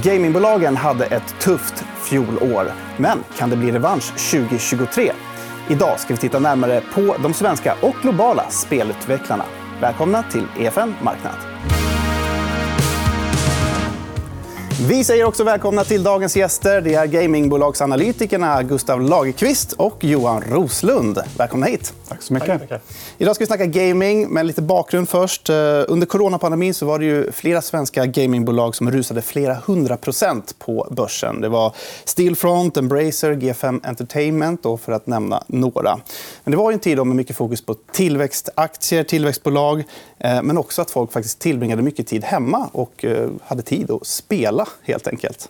Gamingbolagen hade ett tufft fjolår. Men kan det bli revansch 2023? Idag ska vi titta närmare på de svenska och globala spelutvecklarna. Välkomna till EFN Marknad. Vi säger också välkomna till dagens gäster. Det är gamingbolagsanalytikerna Gustav Lagerqvist och Johan Roslund. Välkomna hit. Tack så mycket. Tack, Idag ska vi snacka gaming, men lite bakgrund först. Eh, under coronapandemin så var det ju flera svenska gamingbolag som rusade flera hundra procent på börsen. Det var Stillfront, Embracer, G5 Entertainment, då, för att nämna några. Men det var en tid med mycket fokus på tillväxtaktier, tillväxtbolag eh, men också att folk faktiskt tillbringade mycket tid hemma och eh, hade tid att spela, helt enkelt.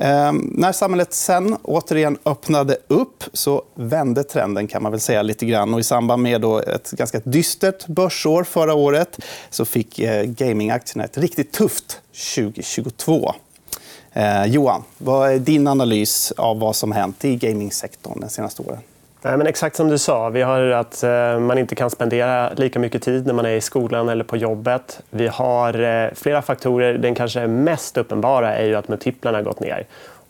Ehm, när samhället sen återigen öppnade upp så vände trenden kan man väl säga lite grann. Och I samband med då ett ganska dystert börsår förra året så fick eh, gamingaktierna ett riktigt tufft 2022. Eh, Johan, vad är din analys av vad som hänt i gamingsektorn de senaste åren? Nej, men exakt som du sa. Vi har att eh, man inte kan spendera lika mycket tid när man är i skolan eller på jobbet. Vi har eh, flera faktorer. Den kanske mest uppenbara är ju att multiplarna har gått ner.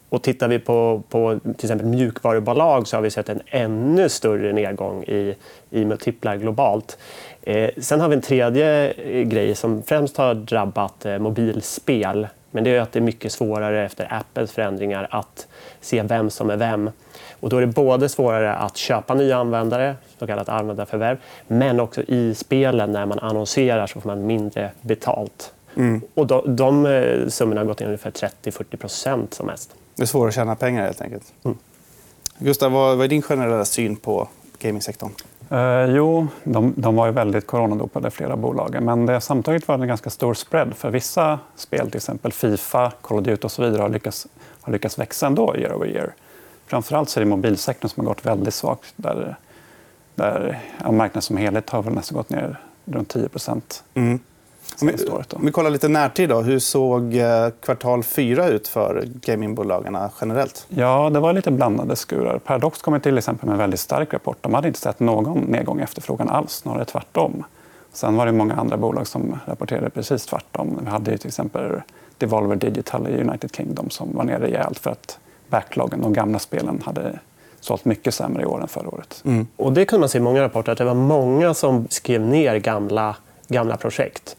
Och tittar vi på, på till exempel mjukvarubolag så har vi sett en ännu större nedgång i, i multiplar globalt. Eh, sen har vi en tredje eh, grej som främst har drabbat eh, mobilspel. Men det är att det är mycket svårare efter Apples förändringar att se vem som är vem. Och då är det både svårare att köpa nya användare, så kallat användarförvärv, men också i spelen när man annonserar så får man mindre betalt. Mm. Och de, de eh, summorna har gått ner ungefär 30-40% som mest. Det är svårare att tjäna pengar helt enkelt. Mm. Gustav, vad är din generella syn på gamingsektorn? Eh, jo, de, de, var ju väldigt coronadopade, flera bolag. Men det har samtidigt varit en ganska stor spread. För vissa spel, till exempel Fifa, Call of Duty och så vidare, har lyckats, har lyckats växa ändå year over year. Framförallt så är det mobilsektorn som har gått väldigt svagt. Där, där ja, marknaden som helhet har väl nästan gått ner runt 10 mm. Om vi, om vi kollar lite närtid, då. hur såg eh, kvartal fyra ut för gamingbolagen generellt? Ja, det var lite blandade skurar. Paradox kom till exempel med en väldigt stark rapport. De hade inte sett någon nedgång i efterfrågan alls, snarare tvärtom. Sen var det många andra bolag som rapporterade precis tvärtom. Vi hade till exempel Devolver Digital i United Kingdom som var nere rejält för att backloggen, de gamla spelen, hade sålt mycket sämre i år än förra året. Mm. Och det kunde man se i många rapporter, att det var många som skrev ner gamla, gamla projekt.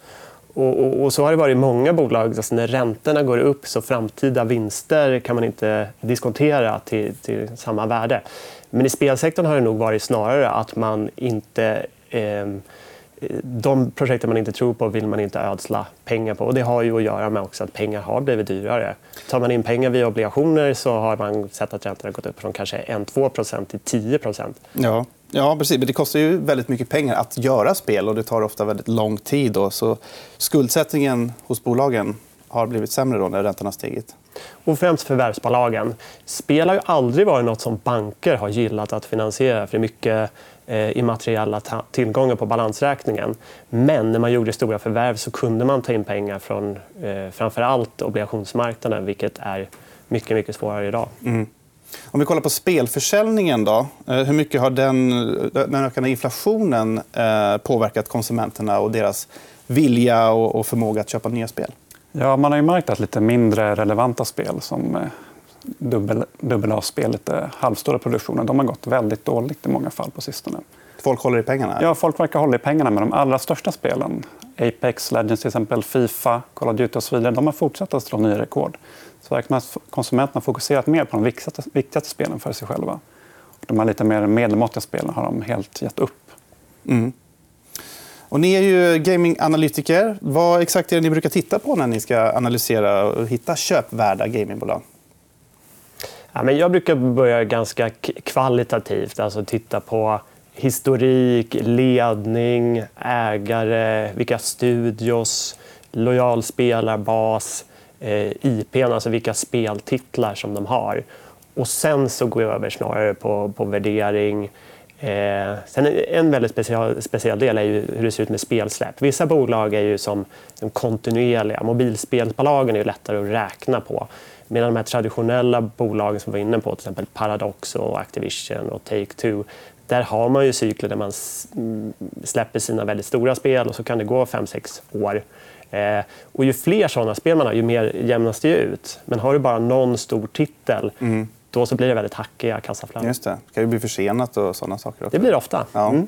Och, och, och, så har det varit i många bolag. Alltså när räntorna går upp så framtida vinster kan man inte diskontera till, till samma värde. Men i spelsektorn har det nog varit snarare att man inte eh, de projekt man inte tror på vill man inte ödsla pengar på. Och det har ju att göra med också att pengar har blivit dyrare. Tar man in pengar via obligationer så har man sett att räntorna gått upp från kanske 1-2 till 10 Ja. Ja, precis. Men det kostar ju väldigt mycket pengar att göra spel och det tar ofta väldigt lång tid. Då. Så skuldsättningen hos bolagen har blivit sämre då när räntorna har stigit. Och främst förvärvsbolagen. Spel har ju aldrig varit nåt som banker har gillat att finansiera. För det är mycket eh, immateriella tillgångar på balansräkningen. Men när man gjorde stora förvärv så kunde man ta in pengar från eh, framför allt obligationsmarknaden vilket är mycket, mycket svårare idag. Mm. Om vi kollar på spelförsäljningen, då, eh, hur mycket har den, den ökande inflationen eh, påverkat konsumenterna och deras vilja och förmåga att köpa nya spel? Ja, man har ju märkt att lite mindre relevanta spel som eh, dubbel, dubbel A-spel, lite halvstora produktioner, de har gått väldigt dåligt i många fall på sistone. Folk håller i pengarna? Ja, folk verkar hålla i pengarna. Men de allra största spelen, Apex, Legends, till exempel, Fifa, Call of Duty och så vidare, de har fortsatt att slå nya rekord. Så verkar att konsumenterna har fokuserat mer på de viktigaste, viktigaste spelen för sig själva. de här lite mer medelmåttiga spelen har de helt gett upp. Mm. Och ni är ju gaminganalytiker. Vad exakt är det ni brukar titta på när ni ska analysera och hitta köpvärda gamingbolag? Ja, men jag brukar börja ganska kvalitativt. Alltså titta på historik, ledning, ägare, vilka studios, lojal spelarbas, eh, IP, alltså vilka speltitlar som de har. Och sen så går jag över snarare på, på värdering, Eh, sen en väldigt speciell, speciell del är ju hur det ser ut med spelsläpp. Vissa bolag är ju som de kontinuerliga. Mobilspelsbolagen är ju lättare att räkna på. Medan de här traditionella bolagen som vi var inne på, till exempel Paradox, och Activision och Take-Two, där har man ju cykler där man släpper sina väldigt stora spel och så kan det gå 5-6 år. Eh, och ju fler sådana spel man har, ju mer jämnas det ut. Men har du bara någon stor titel, mm. då så blir det väldigt hackiga kassaflöden. Just det. Det kan ju bli försenat och sådana saker. Också. Det blir det ofta. Ja. Mm.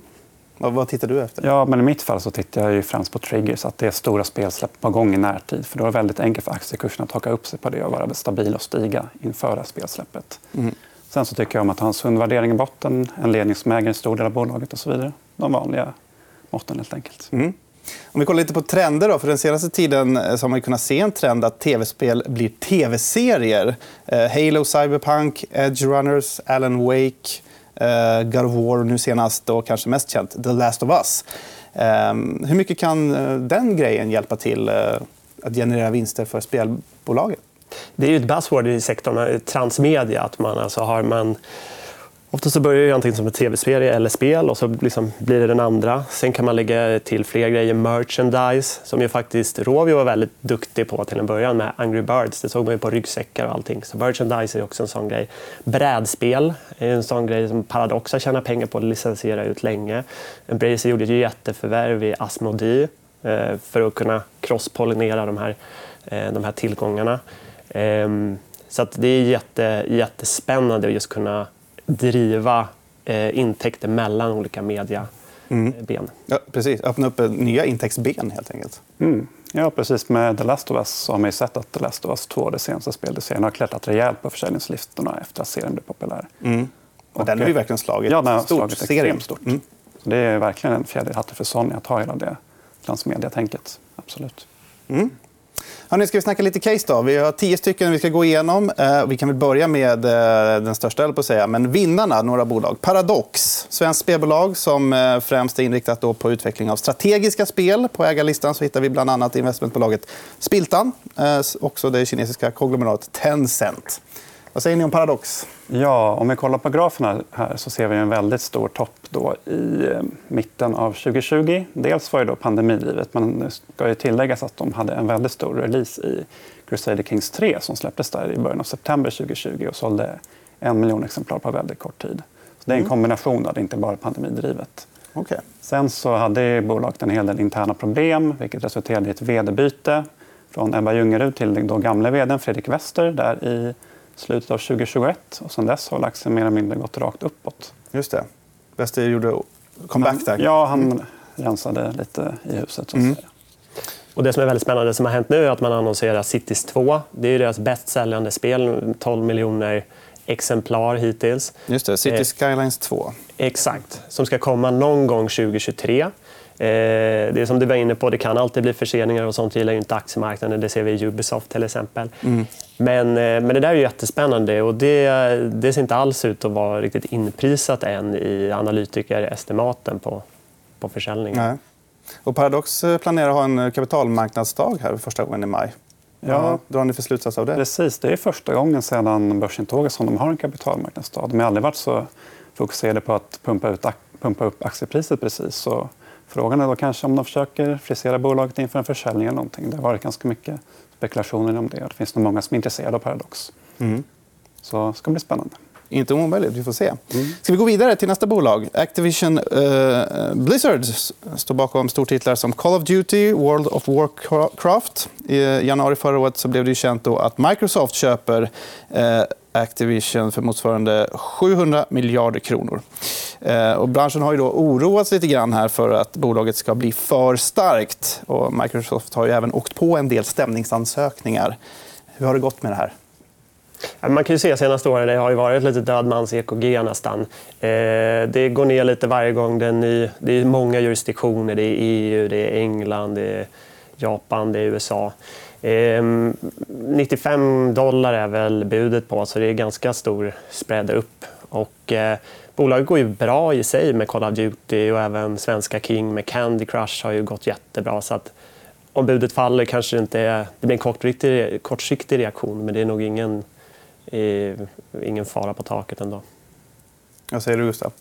Vad, tittar du efter? Ja, men I mitt fall så tittar jag ju främst på triggers, att det är stora spelsläpp på gång i närtid. För Då är det väldigt enkelt för aktiekursen att haka upp sig på det och vara stabil och stiga inför spelsläppet. Mm. Sen så tycker jag om att ha en sund värdering i botten, en ledning som äger en stor del av bolaget och så vidare. De vanliga måtten helt enkelt. Mm. Om vi kollar lite på trender. Då, för Den senaste tiden eh, så har man kunnat se en trend att tv-spel blir tv-serier. Eh, Halo, Cyberpunk, Edge Runners, Alan Wake, eh, God of War och nu senast och kanske mest känt The Last of Us. Eh, hur mycket kan eh, den grejen hjälpa till eh, att generera vinster för spelbolagen? Det är ju ett buzzword i sektorn, transmedia. Att man alltså har man Ofta så börjar det antingen som en tv-serie eller spel och så liksom blir det den andra. Sen kan man lägga till fler grejer. Merchandise, som ju faktiskt Rovio var väldigt duktig på till en början med Angry Birds. Det såg man ju på ryggsäckar och allting. Så merchandise är också en sån grej. Brädspel är en sån grej som Paradox har tjänat pengar på att licensiera ut länge. Embracer gjorde ett jätteförvärv i Asmodee eh, för att kunna crosspollinera de här, eh, de här tillgångarna. Ehm, så det är jätte, jättespännande att just kunna driva eh, intäkter mellan olika medieben. Mm. Ja, precis. Öppna upp nya intäktsben, helt enkelt. Mm. Ja, precis. Med The Last of Us så har man sett att The Last of Us 2, det senaste spelet serien, har klättrat rejält på försäljningslistorna efter att serien blev populär. Mm. Och, och den har ju verkligen slagit ja, den har stort. Slagit extremt stort. Mm. Så det är verkligen en fjäder i hatten för Sony att ha hela det transmedia-tänket. Absolut. Mm. Nu ska vi snacka lite case då? Vi har tio stycken vi ska gå igenom. Eh, vi kan väl börja med eh, den största, på att säga. Men vinnarna, några bolag. Paradox, svenskt spelbolag som eh, främst är inriktat då på utveckling av strategiska spel. På ägarlistan så hittar vi bland annat investmentbolaget Spiltan, eh, också det kinesiska konglomeratet Tencent. Vad säger ni om Paradox? Ja, om vi kollar på graferna här så ser vi en väldigt stor topp då i eh, mitten av 2020. Dels var det då men det ska ju tilläggas att de hade en väldigt stor release i Crusader Kings 3 som släpptes där i början av september 2020 och sålde en miljon exemplar på väldigt kort tid. Så det är en mm. kombination, det är inte bara pandemidrivet. Okay. Sen så hade bolaget en hel del interna problem vilket resulterade i ett vd-byte från Ebba Ljungerud till den då gamla vd Fredrik Wester där i slutet av 2021. Och sen dess har aktien mer eller mindre gått rakt uppåt. Just det. Wester gjorde comeback där. Ja, han rensade lite i huset. Så mm. Och det som är väldigt spännande som har hänt nu är att man annonserar Cities 2. Det är deras bäst säljande spel, 12 miljoner exemplar hittills. Just det, City eh, Skylines 2. Exakt, som ska komma någon gång 2023. Eh, det som du var inne på, det kan alltid bli förseningar och sånt gillar ju inte aktiemarknaden. Det ser vi i Ubisoft till exempel. Mm. Men, eh, men det där är jättespännande och det, det ser inte alls ut att vara riktigt inprisat än i analytikerestimaten på, på försäljningen. Nej. Och Paradox eh, planerar att ha en kapitalmarknadsdag här första gången i maj. Ja, Vad drar ni för slutsats av det? Precis, det är första gången sedan börsintåget som de har en kapitalmarknadsdag. De har aldrig varit så fokuserade på att pumpa, ut, pumpa upp aktiepriset precis. Så Frågan är då kanske om de försöker frisera bolaget inför en försäljning eller någonting. Det har varit ganska mycket spekulationer om det. Det finns nog många som är intresserade av Paradox. Mm. Så det ska bli spännande. Inte omöjligt. Vi får se. Mm. Ska vi gå vidare till nästa bolag? Activision uh, Blizzard står bakom stortitlar som Call of Duty, World of Warcraft. I januari förra året så blev det känt att Microsoft köper uh, Activision för motsvarande 700 miljarder kronor. Eh, och branschen har ju då oroats lite grann här för att bolaget ska bli för starkt. Och Microsoft har ju även åkt på en del stämningsansökningar. Hur har det gått med det här? Man kan ju se senaste åren det har ju varit lite död mans EKG nästan. Eh, det går ner lite varje gång. Det är, ny, det är många jurisdiktioner. Det är EU, det är England, det är Japan, det är USA. Ehm, 95 dollar är väl budet på, så det är ganska stor spread upp. Och, eh, bolaget går ju bra i sig med Call of Duty och även svenska King med Candy Crush har ju gått jättebra. Så att om budet faller kanske det inte är, det blir en kortsiktig, kortsiktig reaktion men det är nog ingen eh, ingen fara på taket ändå. Vad säger du, Gustav?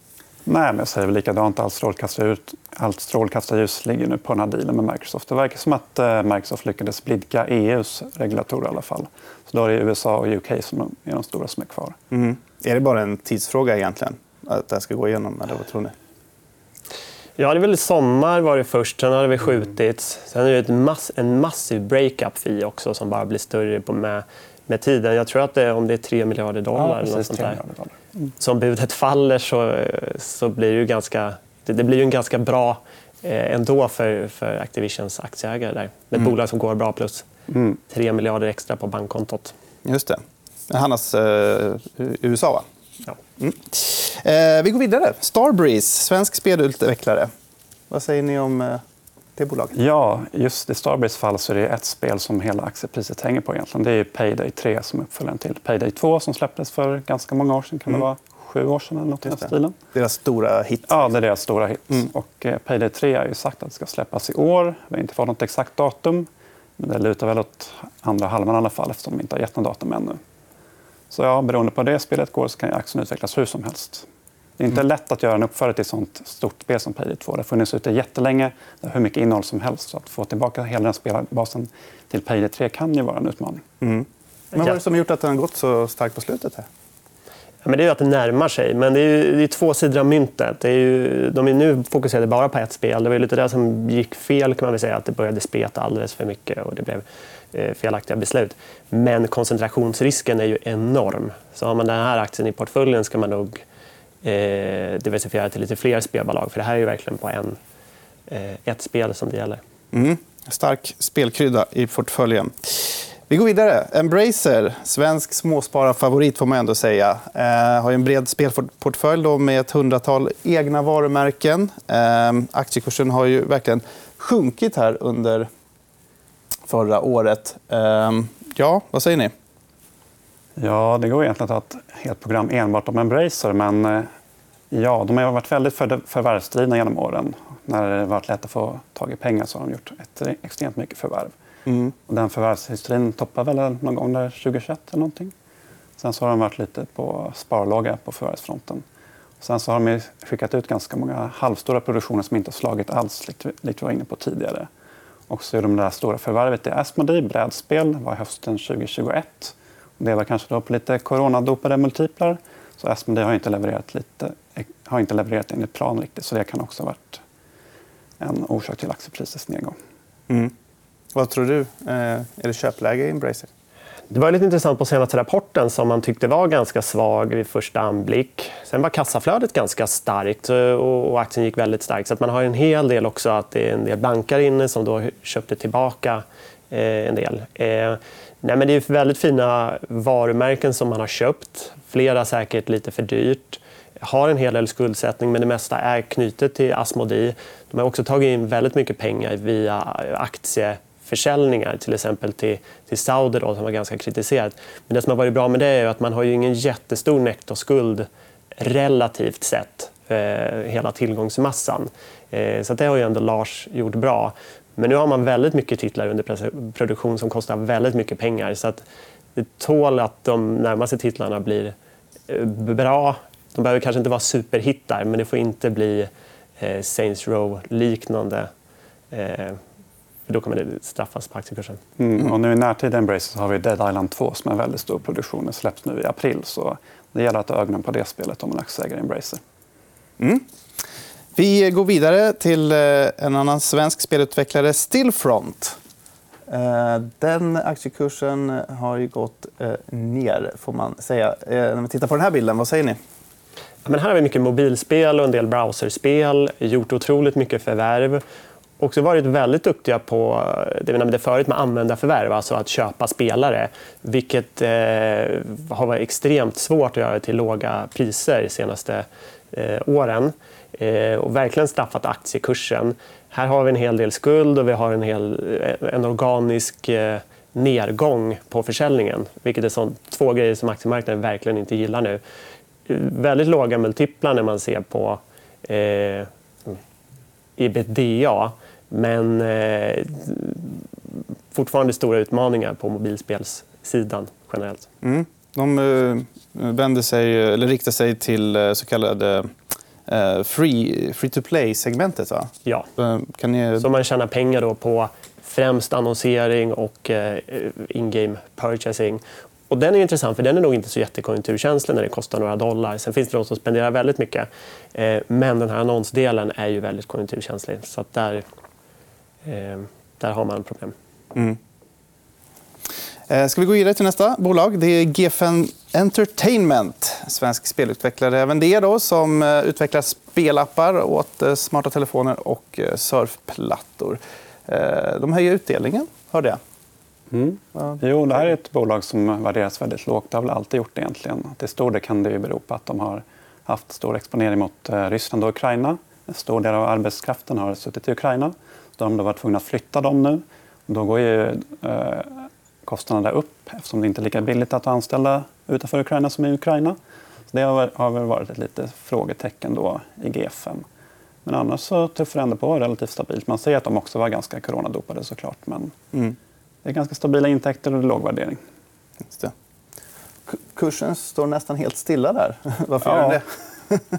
Nej, men jag säger väl likadant. Allt strålkastarljus, allt strålkastarljus ligger nu på den här dealen med Microsoft. Det verkar som att eh, Microsoft lyckades blidka EUs regulatorer i alla fall. Så då är det USA och UK som är de stora som är kvar. Mm. Är det bara en tidsfråga egentligen? Att det här ska gå igenom? Eller vad tror ni? Ja, det är väl sommar var det först, sen har det väl skjutits. Sen är det mass, en massiv breakup fee också som bara blir större med, med tiden. Jag tror att det, om det är 3 miljarder dollar Ja, eller något precis. sånt 3 där. miljarder dollar. Mm. Som budet faller så, så blir det ju ganska, det, det blir ju en ganska bra eh, ändå för, för Activisions aktieägare där. Med ett bolag som går bra plus Mm. 3 miljarder extra på bankkontot. Just det. Hannas eh, USA, va? Ja. Eh, vi går vidare. Starbreeze, svensk spelutvecklare. Vad säger ni om eh, det bolaget? Ja, just i Starbreeze fall så är det ett spel som hela aktiepriset hänger på. egentligen. Det är Payday 3 som uppföljaren till Payday 2 som släpptes för ganska många år sedan. Kan det vara sju år sedan eller något i stilen? Deras stora hit. Ja, det är deras stora hit. Och eh, Payday 3 har ju sagt att det ska släppas i år. Vi har inte fått något exakt datum. Men det lutar väl åt andra halvan i alla fall eftersom vi inte har gett något datum ännu. Så ja, beroende på hur det spelet går så kan aktien utvecklas hur som helst. Det är inte lätt att göra en uppföljare till ett sånt stort spel som Payday 2. Det har funnits ute jättelänge. Det har hur mycket innehåll som helst. Så att få tillbaka hela den spelarbasen till Payday 3 kan ju vara en utmaning. Men vad är det som har gjort att den har gått så starkt på slutet? här? Ja, men det är ju att det närmar sig. Men det är, ju, det är två sidor av myntet. Det är ju, de är nu fokuserade bara på ett spel. Det var ju lite det som gick fel, kan man väl säga. Att det började speta alldeles för mycket och det blev eh, felaktiga beslut. Men koncentrationsrisken är ju enorm. Så har man den här aktien i portföljen ska man nog eh, diversifiera till lite fler spelbolag. För det här är ju verkligen på en, eh, ett spel som det gäller. Mm. Stark spelkrydda i portföljen. Vi går vidare. Embracer, svensk småspararfavorit får man ändå säga. Eh, har en bred spelportfölj då med ett hundratal egna varumärken. Eh, aktiekursen har ju verkligen sjunkit här under förra året. Eh, ja, vad säger ni? Ja, det går egentligen att ha ett helt program enbart om Embracer. Men eh, ja, de har varit väldigt för- förvärvsdrivna genom åren. När det varit lätt att få tag i pengar så har de gjort ett, extremt mycket förvärv. Och den förvärvshysterin toppar väl någon gång där 2021 eller någonting. Sen så har de varit lite på sparlåga på förvärvsfronten. Sen så har de skickat ut ganska många halvstora produktioner som inte har slagit alls, likt vi- likt vi var inne på tidigare. Och så är de där stora förvärvet i Asmodee, brädspel, var hösten 2021. Det var kanske då på lite coronadopade multiplar. Så Asmodee har inte levererat, lite, har inte levererat enligt plan riktigt. Så det kan också ha varit en orsak till aktieprisets nedgång. Vad tror du? Eh, är det köpläge i Embracer? Det var lite intressant på senaste rapporten som man tyckte var ganska svag vid första anblick. Sen var kassaflödet ganska starkt eh, och aktien gick väldigt starkt. Så att man har en hel del också att det är en del bankar inne som då köpte tillbaka eh, en del. Nej men det är väldigt fina varumärken som man har köpt. Flera säkert lite för dyrt. Har en hel del skuldsättning men det mesta är knutet till Asmodee. De har också tagit in väldigt mycket pengar via aktieförsäljningar, till exempel till, till Saudi då, som var ganska kritiserat. Men det som har varit bra med det är att man har ju ingen jättestor nettoskuld relativt sett, eh, hela tillgångsmassan. Eh, så det har ju ändå Lars gjort bra. Men nu har man väldigt mycket titlar under produktion som kostar väldigt mycket pengar. Så att det tål att de närmaste titlarna blir eh, bra. De behöver kanske inte vara superhittar, men det får inte bli eh, Saints Row-liknande. Eh, för då kommer det straffas på aktiekursen. Mm. Och nu i närtid Embracer har vi Dead Island 2 som är en väldigt stor produktion. Den släpps nu i april. Så det gäller att ha ögonen på det spelet om man är aktieägare i Embracer. Mm. Vi går vidare till eh, en annan svensk spelutvecklare, Stillfront. Eh, den aktiekursen har ju gått eh, ner, får man säga. När vi tittar på den här bilden, vad säger ni? Ja, Men här har vi mycket mobilspel och en del browserspel. Gjort otroligt mycket förvärv. Också varit väldigt duktiga på det vi nämnde förut med användarförvärv, alltså att köpa spelare. Vilket eh, har varit extremt svårt att göra till låga priser de senaste eh, åren. Eh, och verkligen straffat aktiekursen. Här har vi en hel del skuld och vi har en, hel, eh, en organisk eh, nedgång på försäljningen. Vilket är sånt, två grejer som aktiemarknaden verkligen inte gillar nu. Väldigt låga multiplar när man ser på eh, ebitda. Men eh, fortfarande stora utmaningar på mobilspelssidan generellt. Mm. De eh, vänder sig, eller riktar sig till eh, så kallade eh, free, free to play-segmentet. Va? Ja. Eh, Kan ni... Så man tjänar pengar då på främst annonsering och eh, in-game purchasing. och den är intressant för den är nog inte så jättekonjunkturkänslig när det kostar några dollar. Sen finns det de som spenderar väldigt mycket. Eh, men den här annonsdelen är ju väldigt konjunkturkänslig. Så där, eh, där har man problem. Mm. Eh, ska vi gå vidare till nästa bolag? Det är GFN Entertainment, svensk spelutvecklare. Även det då, som eh, utvecklar spelappar åt eh, smarta telefoner och surfplattor. De höjer utdelningen, hörde jag. Mm. Jo, det här är ett bolag som värderas väldigt lågt. Det har väl alltid gjort det egentligen. Till stor del kan det bero på att de har haft stor exponering mot Ryssland och Ukraina. En stor del av arbetskraften har suttit i Ukraina. Så de har varit tvungna att flytta dem nu. Då går ju kostnaderna upp eftersom det inte är lika billigt att anställa utanför Ukraina som i Ukraina. Så det har väl varit ett litet frågetecken då i G5. Men annars så tuffar det ändå på relativt stabilt. Man ser att de också var ganska coronadopade såklart. Men mm. det är ganska stabila intäkter och låg värdering. Just det. Kursen står nästan helt stilla där. Varför ja. gör den det?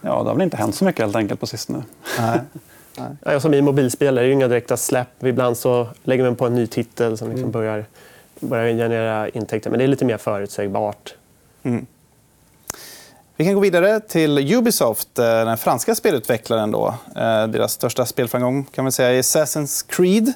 ja, det har väl inte hänt så mycket helt enkelt på sistone. Nej. Nej. som i mobilspel är det inga direkta släpp. Ibland så lägger man på en ny titel som liksom mm. börjar, börjar generera intäkter. Men det är lite mer förutsägbart. Mm. Vi kan gå vidare till Ubisoft, eh, den franska spelutvecklaren. Då. Eh, deras största spelframgång kan man säga är Assassin's Creed.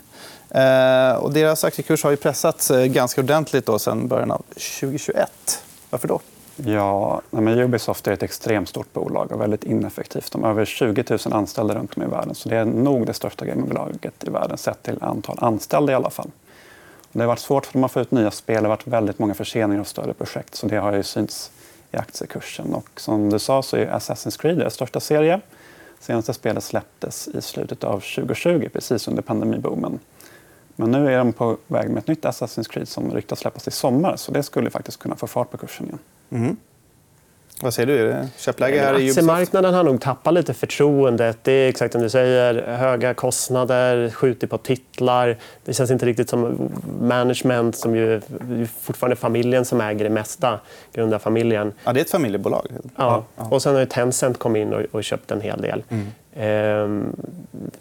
Eh, och deras aktiekurs har ju pressats ganska ordentligt då sedan början av 2021. Varför då? Ja, men Ubisoft är ett extremt stort bolag och väldigt ineffektivt. De har över 20 000 anställda runt om i världen. Så det är nog det största gamingbolaget i världen sett till antal anställda i alla fall. Det har varit svårt för dem att få ut nya spel. Det har varit väldigt många förseningar av större projekt. Så det har ju synts i aktiekursen. Och som du sa så är Assassin's Creed deras största serie. Senaste spelet släpptes i slutet av 2020, precis under pandemiboomen. Men nu är de på väg med ett nytt Assassin's Creed som ryktas släppas i sommar. Så det skulle faktiskt kunna få fart på kursen igen. Mm. Vad säger du? Är det köpläge här i Aktiemarknaden har nog tappat lite förtroendet. Det är exakt som du säger. Höga kostnader, skjuter på titlar. Det känns inte riktigt som management som ju fortfarande är familjen som äger det mesta. Grundar familjen. Ja, det är ett familjebolag. Ja. Och sen har Tencent kommit in och, och köpt en hel del. Mm. Ehm,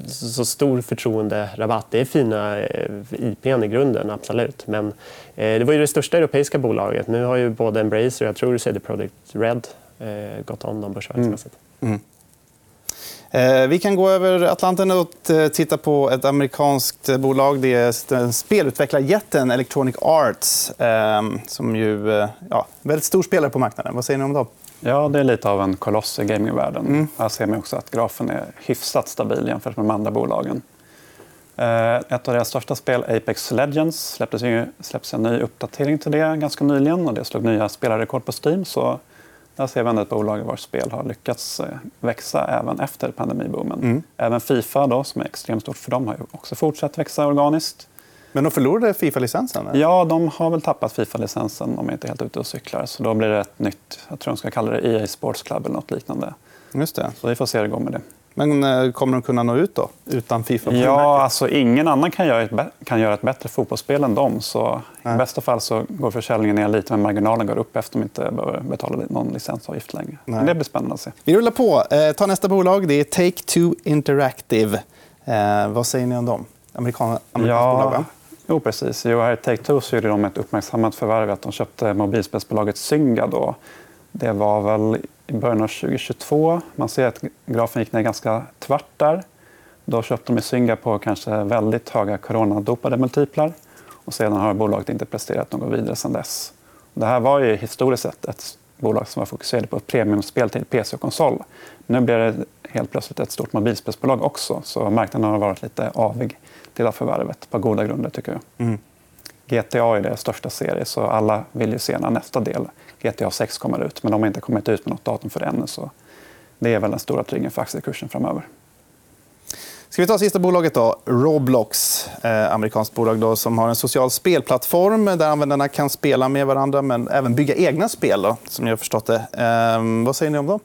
så stor förtroenderabatt. Det är fina eh, IP IPn i grunden, absolut. Men eh, det var ju det största europeiska bolaget. Nu har ju både Embracer och jag tror CD Projekt Red eh, gått om dem börsvärdesmässigt. Mm. Mm. Vi kan gå över Atlanten och titta på ett amerikanskt bolag. Det är spelutvecklarjätten Electronic Arts ehm, som ju ja, väldigt stor spelare på marknaden. Vad säger ni om dem? Ja, det är lite av en koloss i gamingvärlden. Mm. Här ser man också att grafen är hyfsat stabil jämfört med de andra bolagen. Eh, ett av deras största spel, Apex Legends, släpptes, ju, släpptes en ny uppdatering till det ganska nyligen. Och det slog nya spelarrekord på Steam. Så där ser vi ändå ett bolag vars spel har lyckats eh, växa även efter pandemiboomen. Mm. Även Fifa, då, som är extremt stort för dem, har också fortsatt växa organiskt. Men de förlorade Fifa-licensen? Ja, de har väl tappat Fifa-licensen. De är inte helt ute och cyklar. Så då blir det ett nytt, jag tror de ska kalla det EA Sports Club eller något liknande. Just det. Så vi får se hur det går med det. Men eh, kommer de kunna nå ut då, utan Fifa? Ja, alltså ingen annan kan göra, ett, kan göra ett bättre fotbollsspel än dem. Så I bästa fall så går försäljningen ner lite, men marginalen går upp efter de inte behöver betala någon licensavgift längre. Men det blir spännande att se. Vi rullar på. Eh, ta nästa bolag. Det är Take-Two Interactive. Eh, vad säger ni om dem? Amerikan, amerikanskt ja, bolag, va? Jo, precis. Jo, här i Take-Two så gjorde de ett uppmärksammat förvärv att de köpte mobilspelsbolaget Zynga. Då. Det var väl i början av 2022. Man ser att grafen gick ner ganska tvärt där. Då köpte de Zynga på kanske väldigt höga coronadopade multiplar. Och sedan har bolaget inte presterat något vidare sedan dess. Det här var ju historiskt sett ett bolag som var fokuserade på ett premiumspel till PC och konsol. Nu blir det helt plötsligt ett stort mobilspelsbolag också. Så marknaden har varit lite avig till förvärvet på goda grunder tycker jag. Mm. GTA är deras största serie så alla vill ju se när nästa del, GTA 6, kommer ut. Men de har inte kommit ut med något datum för det ännu. Så det är väl den stora triggern för aktiekursen framöver. Ska vi ta sista bolaget då? Roblox, eh, amerikanskt bolag då, som har en social spelplattform där användarna kan spela med varandra men även bygga egna spel, då, som jag har förstått det. Eh, vad säger ni om dem?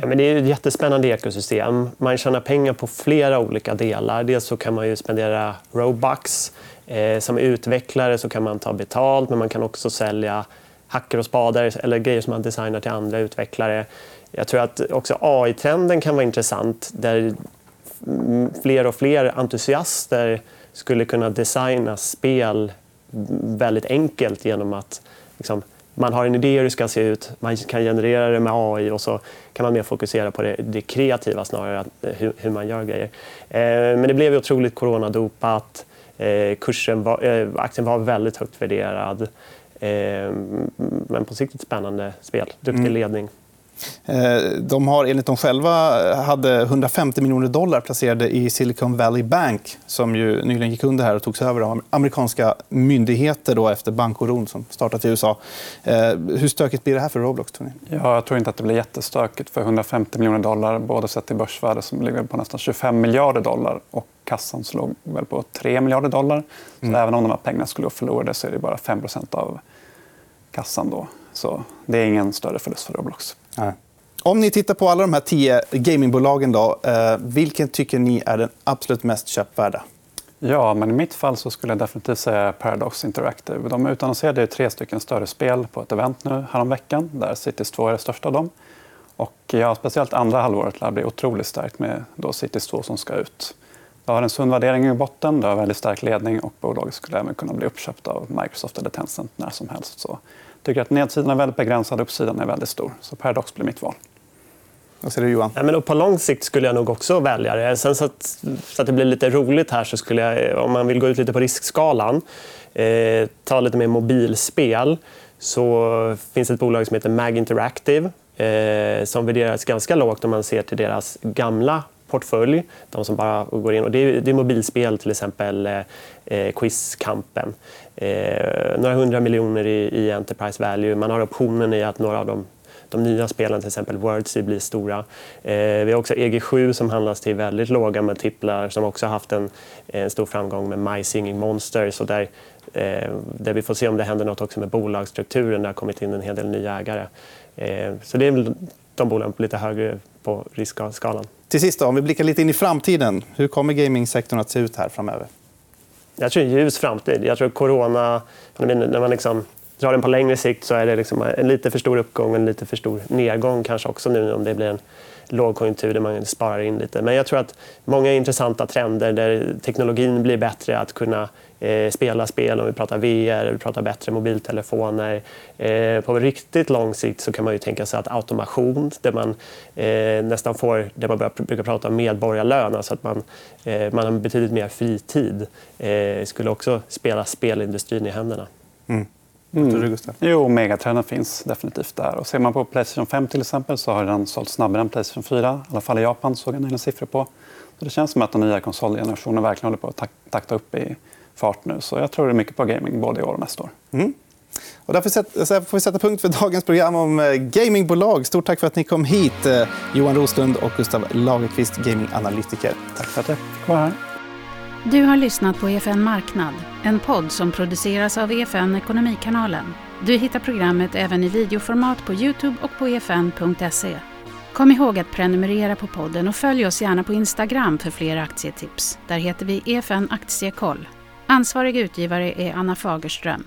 Ja, men det är ett jättespännande ekosystem. Man tjänar pengar på flera olika delar. Dels så kan man ju spendera Robux. Eh, som utvecklare så kan man ta betalt men man kan också sälja hackor och spader eller grejer som man designar till andra utvecklare. Jag tror att också AI-trenden kan vara intressant där fler och fler entusiaster skulle kunna designa spel väldigt enkelt genom att liksom, man har en idé hur det ska se ut, man kan generera det med AI och så kan man mer fokusera på det, det kreativa snarare, hur, hur, man gör grejer. Eh, men det blev ju otroligt coronadopat. Eh, kursen var, eh, aktien var väldigt högt värderad. Eh, men på sikt ett spännande spel. Duktig mm. ledning. Eh, de har enligt dem själva hade 150 miljoner dollar placerade i Silicon Valley Bank som ju nyligen gick under här och togs över av amerikanska myndigheter då efter bankoron som startat i USA. Eh, hur stökigt blir det här för Roblox? Tony? Ja, jag tror inte att det blir jättestökigt. för 150 miljoner dollar, både sett till börsvärde som ligger på nästan 25 miljarder dollar och kassan slog väl på 3 miljarder dollar. Så mm. även om de här pengarna skulle gå förlorade så är det bara 5% av kassan. Då. Så det är ingen större förlust för Roblox. Nej. Om ni tittar på alla de här tio gamingbolagen, då, eh, vilken tycker ni är den absolut mest köpvärda? Ja, men i mitt fall så skulle jag definitivt säga Paradox Interactive. De utannonserade tre stycken större spel på ett event nu häromveckan där Cities 2 är det största av dem. Och ja, speciellt andra halvåret lär bli otroligt starkt med då Cities 2 som ska ut. Det har en sund värdering i botten, det har väldigt stark ledning och bolaget skulle även kunna bli uppköpt av Microsoft eller Tencent när som helst. Så tycker att nedsidan är väldigt begränsad, uppsidan är väldigt stor. Så Paradox blir mitt val. Vad säger du, Johan? Ja, men på lång sikt skulle jag nog också välja det. Sen så att, så att det blir lite roligt här så skulle jag, om man vill gå ut lite på riskskalan, eh, ta lite mer mobilspel, så finns det ett bolag som heter Mag Interactive eh, som värderas ganska lågt om man ser till deras gamla portfölj. De som bara går in. Och det, är, det är mobilspel, till exempel eh, eh, Quizkampen. Eh, några hundra miljoner i, i Enterprise Value. Man har optionen i att några av de de nya spelen, till exempel Wordsy, blir stora. Eh, vi har också EG7 som handlas till väldigt låga multiplar som också har haft en, en stor framgång med My Singing Monsters. Och där, eh, där vi får se om det händer något också med bolagsstrukturen. Det har kommit in en hel del nya ägare. Eh, så det är väl de bolagen lite högre på riskskalan. Till sist, då, om vi blickar lite in i framtiden. Hur kommer gamingsektorn att se ut här framöver? Jag tror en ljus framtid. Jag tror corona, när man liksom drar den på längre sikt så är det liksom en lite för stor uppgång och en lite för stor nedgång kanske också nu om det blir en lågkonjunktur där man sparar in lite. Men jag tror att många intressanta trender där teknologin blir bättre att kunna spela spel, om vi pratar VR, vi pratar bättre mobiltelefoner. Eh, på riktigt lång sikt så kan man ju tänka sig att automation, där man eh, nästan får, där man börjar, brukar prata om medborgarlön, alltså att man, eh, man har betydligt mer fritid, eh, skulle också spela spelindustrin i händerna. Mm. Mm. Jo, megatrenden finns definitivt där. Och ser man på Playstation 5 till exempel så har den sålt snabbare än Playstation 4. I alla fall i Japan såg jag några siffror på. Så det känns som att den nya konsolgenerationen verkligen håller på att takta upp i fart nu. Så jag tror det är mycket på gaming både i år och nästa år. Mm. Och därför får vi sätta punkt för dagens program om eh, gamingbolag. Stort tack för att ni kom hit, eh, Johan Roslund och Gustav Lagerqvist, gaminganalytiker. Tack för att jag fick vara här. Du har lyssnat på EFN Marknad, en podd som produceras av EFN Ekonomikanalen. Du hittar programmet även i videoformat på Youtube och på efn.se. Kom ihåg att prenumerera på podden och följ oss gärna på Instagram för fler aktietips. Där heter vi EFN Aktiekoll. Ansvarig utgivare är Anna Fagerström.